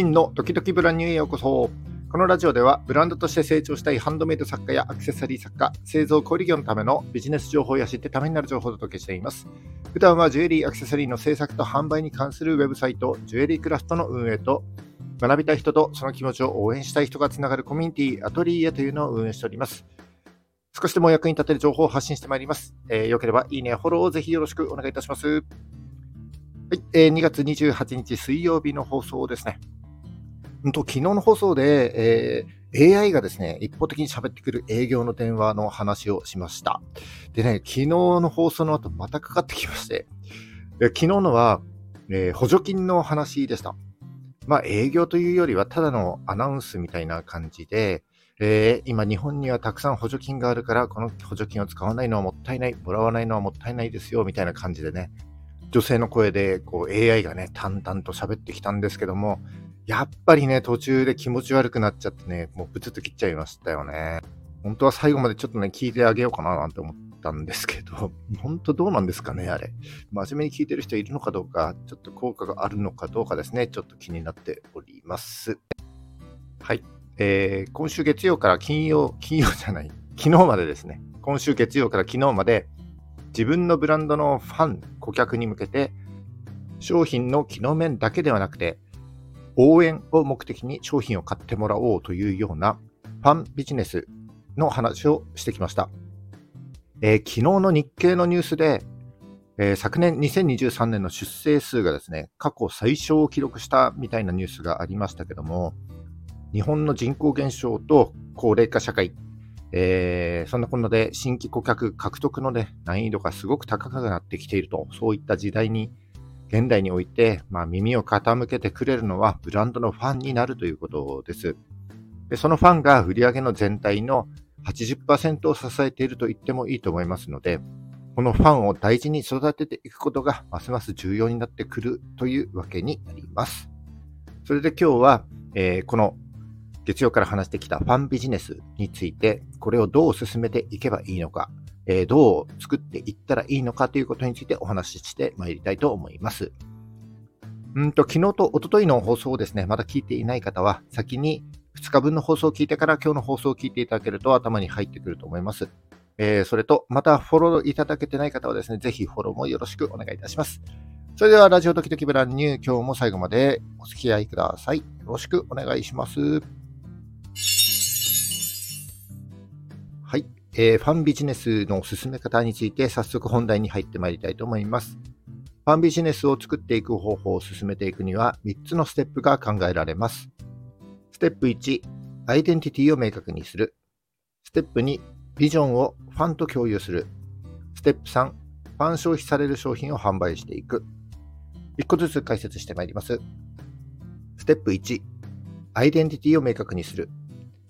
真のドキドキブランニューへようこそ。このラジオではブランドとして成長したいハンドメイド作家やアクセサリー作家、製造小売業のためのビジネス情報や知ってためになる情報をお届けしています。普段はジュエリー、アクセサリーの制作と販売に関するウェブサイト、ジュエリークラフトの運営と、学びたい人とその気持ちを応援したい人がつながるコミュニティ、アトリエというのを運営しております。少しでも役に立てる情報を発信してまいります。えー、よければいいね、フォローをぜひよろしくお願いいたします。はい、えー、2月28日水曜日の放送ですね。昨日の放送で、えー、AI がですね、一方的に喋ってくる営業の電話の話をしました。でね、昨日の放送の後またかかってきまして、昨日のは、えー、補助金の話でした。まあ営業というよりはただのアナウンスみたいな感じで、えー、今日本にはたくさん補助金があるから、この補助金を使わないのはもったいない、もらわないのはもったいないですよ、みたいな感じでね、女性の声でこう AI がね、淡々と喋ってきたんですけども、やっぱりね、途中で気持ち悪くなっちゃってね、もうブツッと切っちゃいましたよね。本当は最後までちょっとね、聞いてあげようかななんて思ったんですけど、本当どうなんですかね、あれ。真面目に聞いてる人いるのかどうか、ちょっと効果があるのかどうかですね、ちょっと気になっております。はい。えー、今週月曜から金曜、金曜じゃない、昨日までですね、今週月曜から昨日まで、自分のブランドのファン、顧客に向けて、商品の機能面だけではなくて、応援を目的に商品を買ってもらおうというようなファンビジネスの話をしてきました。えー、昨日の日経のニュースで、えー、昨年2023年の出生数がですね、過去最小を記録したみたいなニュースがありましたけども、日本の人口減少と高齢化社会えー、そんなこんなで新規顧客獲得の、ね、難易度がすごく高くなってきていると、そういった時代に、現代において、まあ、耳を傾けてくれるのはブランドのファンになるということです。でそのファンが売上の全体の80%を支えていると言ってもいいと思いますので、このファンを大事に育てていくことがますます重要になってくるというわけになります。それで今日は、えー、この月曜から話してきたファンビジネスについて、これをどう進めていけばいいのか、え、どう作っていったらいいのかということについてお話ししてまいりたいと思います。うんと、昨日と一昨日の放送をですね、まだ聞いていない方は、先に2日分の放送を聞いてから今日の放送を聞いていただけると頭に入ってくると思います。えー、それと、またフォローいただけてない方はですね、ぜひフォローもよろしくお願いいたします。それでは、ラジオドキドキブランニュー、今日も最後までお付き合いください。よろしくお願いします。えー、ファンビジネスの進め方について早速本題に入ってまいりたいと思います。ファンビジネスを作っていく方法を進めていくには3つのステップが考えられます。ステップ1、アイデンティティを明確にする。ステップ2、ビジョンをファンと共有する。ステップ3、ファン消費される商品を販売していく。1個ずつ解説してまいります。ステップ1、アイデンティティを明確にする。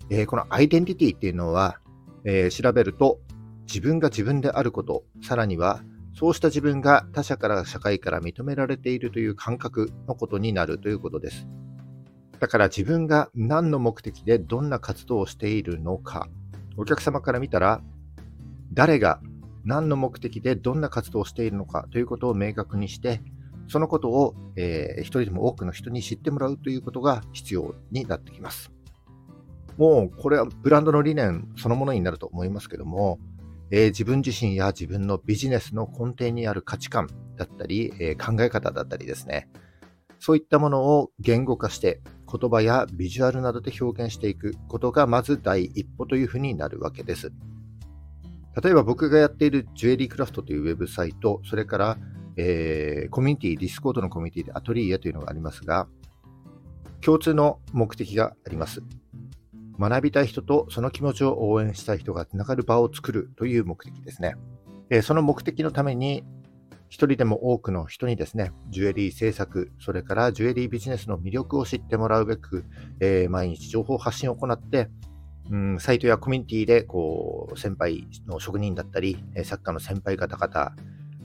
えー、このアイデンティティっていうのは、えー、調べると自分が自分であること、さらにはそうした自分が他者から社会から認められているという感覚のことになるということです。だから自分が何の目的でどんな活動をしているのか、お客様から見たら誰が何の目的でどんな活動をしているのかということを明確にして、そのことを、えー、一人でも多くの人に知ってもらうということが必要になってきます。もうこれはブランドの理念そのものになると思いますけども、えー、自分自身や自分のビジネスの根底にある価値観だったり、えー、考え方だったりですね、そういったものを言語化して言葉やビジュアルなどで表現していくことがまず第一歩というふうになるわけです。例えば僕がやっているジュエリークラフトというウェブサイト、それから、えー、コミュニティ、ディスコードのコミュニティでアトリエというのがありますが、共通の目的があります。学びたい人とその気持ちを応援したい人がつながる場を作るという目的ですね。えその目的のために、一人でも多くの人にですね、ジュエリー制作、それからジュエリービジネスの魅力を知ってもらうべく、えー、毎日情報発信を行って、うん、サイトやコミュニティでこう先輩の職人だったり、作家の先輩方々、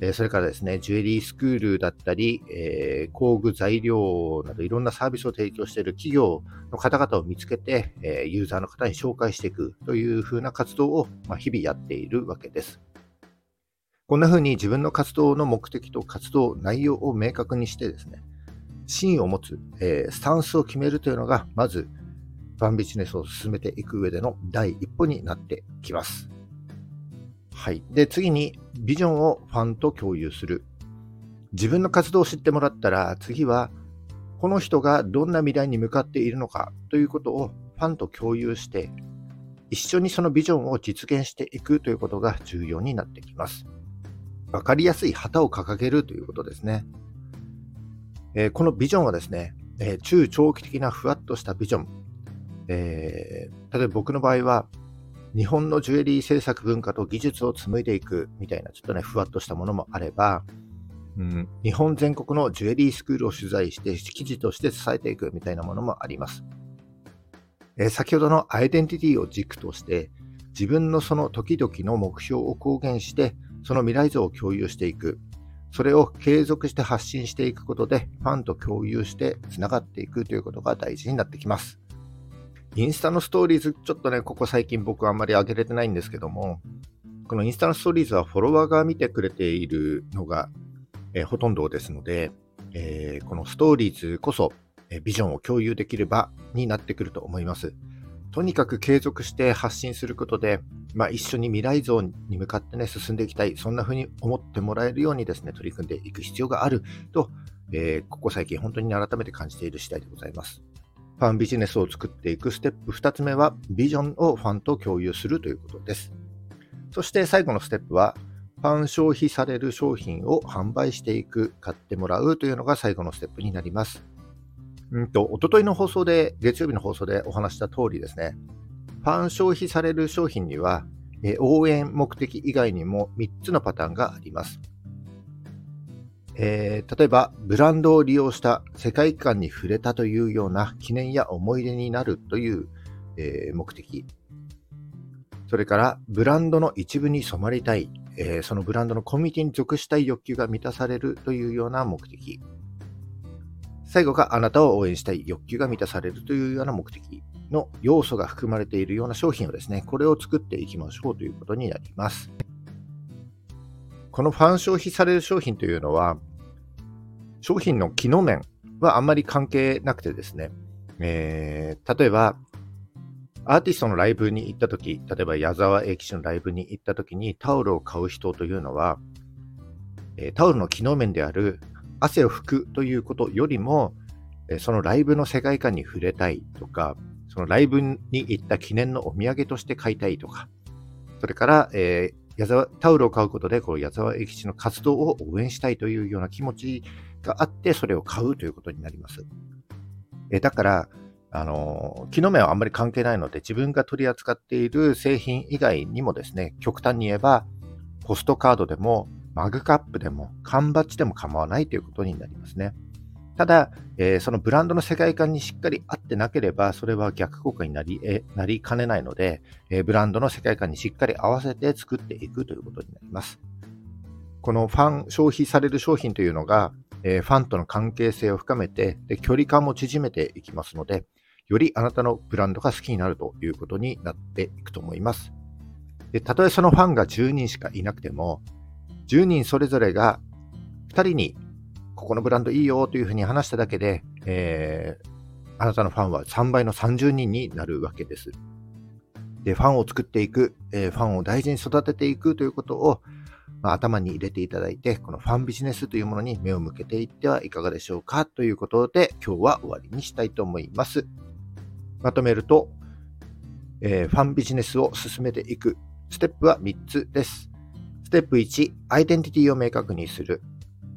えそれからですね、ジュエリースクールだったり、え、工具材料などいろんなサービスを提供している企業の方々を見つけて、えユーザーの方に紹介していくというふうな活動を、ま日々やっているわけです。こんなふうに自分の活動の目的と活動内容を明確にしてですね、芯を持つ、え、スタンスを決めるというのが、まず、ファンビジネスを進めていく上での第一歩になってきます。はい。で、次に、ビジョンをファンと共有する。自分の活動を知ってもらったら、次は、この人がどんな未来に向かっているのかということをファンと共有して、一緒にそのビジョンを実現していくということが重要になってきます。わかりやすい旗を掲げるということですね。えー、このビジョンはですね、えー、中長期的なふわっとしたビジョン。えー、例えば僕の場合は、日本のジュエリー制作文化と技術を紡いでいくみたいな、ちょっとね、ふわっとしたものもあれば、うん、日本全国のジュエリースクールを取材して記事として伝えていくみたいなものもあります。え、先ほどのアイデンティティを軸として自分のその時々の目標を公言してその未来像を共有していくそれを継続して発信していくことでファンと共有してつながっていくということが大事になってきます。インスタのストーリーズ、ちょっとね、ここ最近僕あんまり上げれてないんですけども、このインスタのストーリーズはフォロワーが見てくれているのがえー、ほとんどですので、えー、このストーリーズこそ、え、ビジョンを共有できる場になってくると思います。とにかく継続して発信することで、まあ、一緒に未来像に向かってね、進んでいきたい、そんな風に思ってもらえるようにですね、取り組んでいく必要があると、えー、ここ最近本当に改めて感じている次第でございます。ファンビジネスを作っていくステップ2つ目は、ビジョンをファンと共有するということです。そして最後のステップは、ファン消費される商品を販売していく、買ってもらうというのが最後のステップになります。うんと、おとといの放送で、月曜日の放送でお話した通りですね、ファン消費される商品には、え応援目的以外にも3つのパターンがあります。えー、例えば、ブランドを利用した世界観に触れたというような記念や思い出になるという、えー、目的。それから、ブランドの一部に染まりたい、えー、そのブランドのコミュニティに属したい欲求が満たされるというような目的。最後があなたを応援したい欲求が満たされるというような目的の要素が含まれているような商品をですね、これを作っていきましょうということになります。このファン消費される商品というのは、商品の機能面はあんまり関係なくてですね、えー、例えば、アーティストのライブに行った時、例えば矢沢永吉のライブに行った時にタオルを買う人というのは、え、タオルの機能面である汗を拭くということよりも、え、そのライブの世界観に触れたいとか、そのライブに行った記念のお土産として買いたいとか、それから、えー、矢沢タオルを買うことで、この矢沢永吉の活動を応援したいというような気持ちがあって、それを買うということになります。えだから、あの、機能面はあんまり関係ないので、自分が取り扱っている製品以外にもですね、極端に言えば、ポストカードでも、マグカップでも、缶バッジでも構わないということになりますね。ただ、えー、そのブランドの世界観にしっかり合ってなければ、それは逆効果になりえなりかねないので、えー、ブランドの世界観にしっかり合わせて作っていくということになります。このファン、消費される商品というのが、えー、ファンとの関係性を深めてで、距離感も縮めていきますので、よりあなたのブランドが好きになるということになっていくと思います。でたとえそのファンが10人しかいなくても、10人それぞれが2人にここのブランドいいよというふうに話しただけで、えー、あなたのファンは3倍の30人になるわけです。で、ファンを作っていく、えー、ファンを大事に育てていくということを、まあ、頭に入れていただいて、このファンビジネスというものに目を向けていってはいかがでしょうかということで、今日は終わりにしたいと思います。まとめると、えー、ファンビジネスを進めていく。ステップは3つです。ステップ1、アイデンティティを明確にする。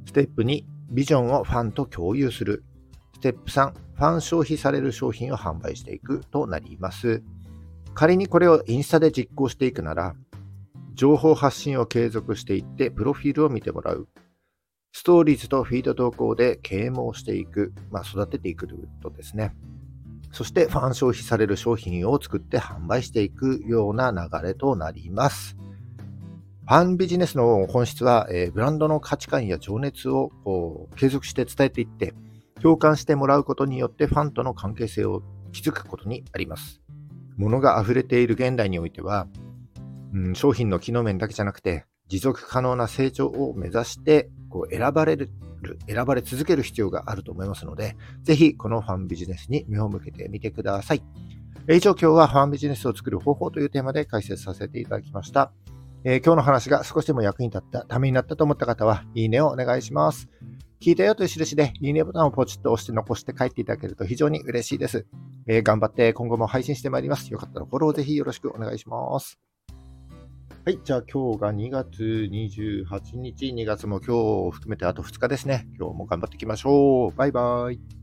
ステップ2、ビジョンをファンと共有する。ステップ3、ファン消費される商品を販売していくとなります。仮にこれをインスタで実行していくなら、情報発信を継続していって、プロフィールを見てもらう。ストーリーズとフィード投稿で啓蒙していく、まあ、育てていくということですね。そしてファン消費される商品を作って販売していくような流れとなります。ファンビジネスの本質は、えー、ブランドの価値観や情熱をこう継続して伝えていって、共感してもらうことによってファンとの関係性を築くことにあります。物が溢れている現代においては、うん、商品の機能面だけじゃなくて、持続可能な成長を目指してこう選ばれる、選ばれ続ける必要があると思いますので、ぜひこのファンビジネスに目を向けてみてください。以上、今日はファンビジネスを作る方法というテーマで解説させていただきました。えー、今日の話が少しでも役に立った、ためになったと思った方は、いいねをお願いします。聞いたよという印で、いいねボタンをポチッと押して残して帰っていただけると非常に嬉しいです。えー、頑張って今後も配信してまいります。よかったらフォローぜひよろしくお願いします。はい、じゃあ今日が2月28日、2月も今日を含めてあと2日ですね。今日も頑張っていきましょう。バイバイ。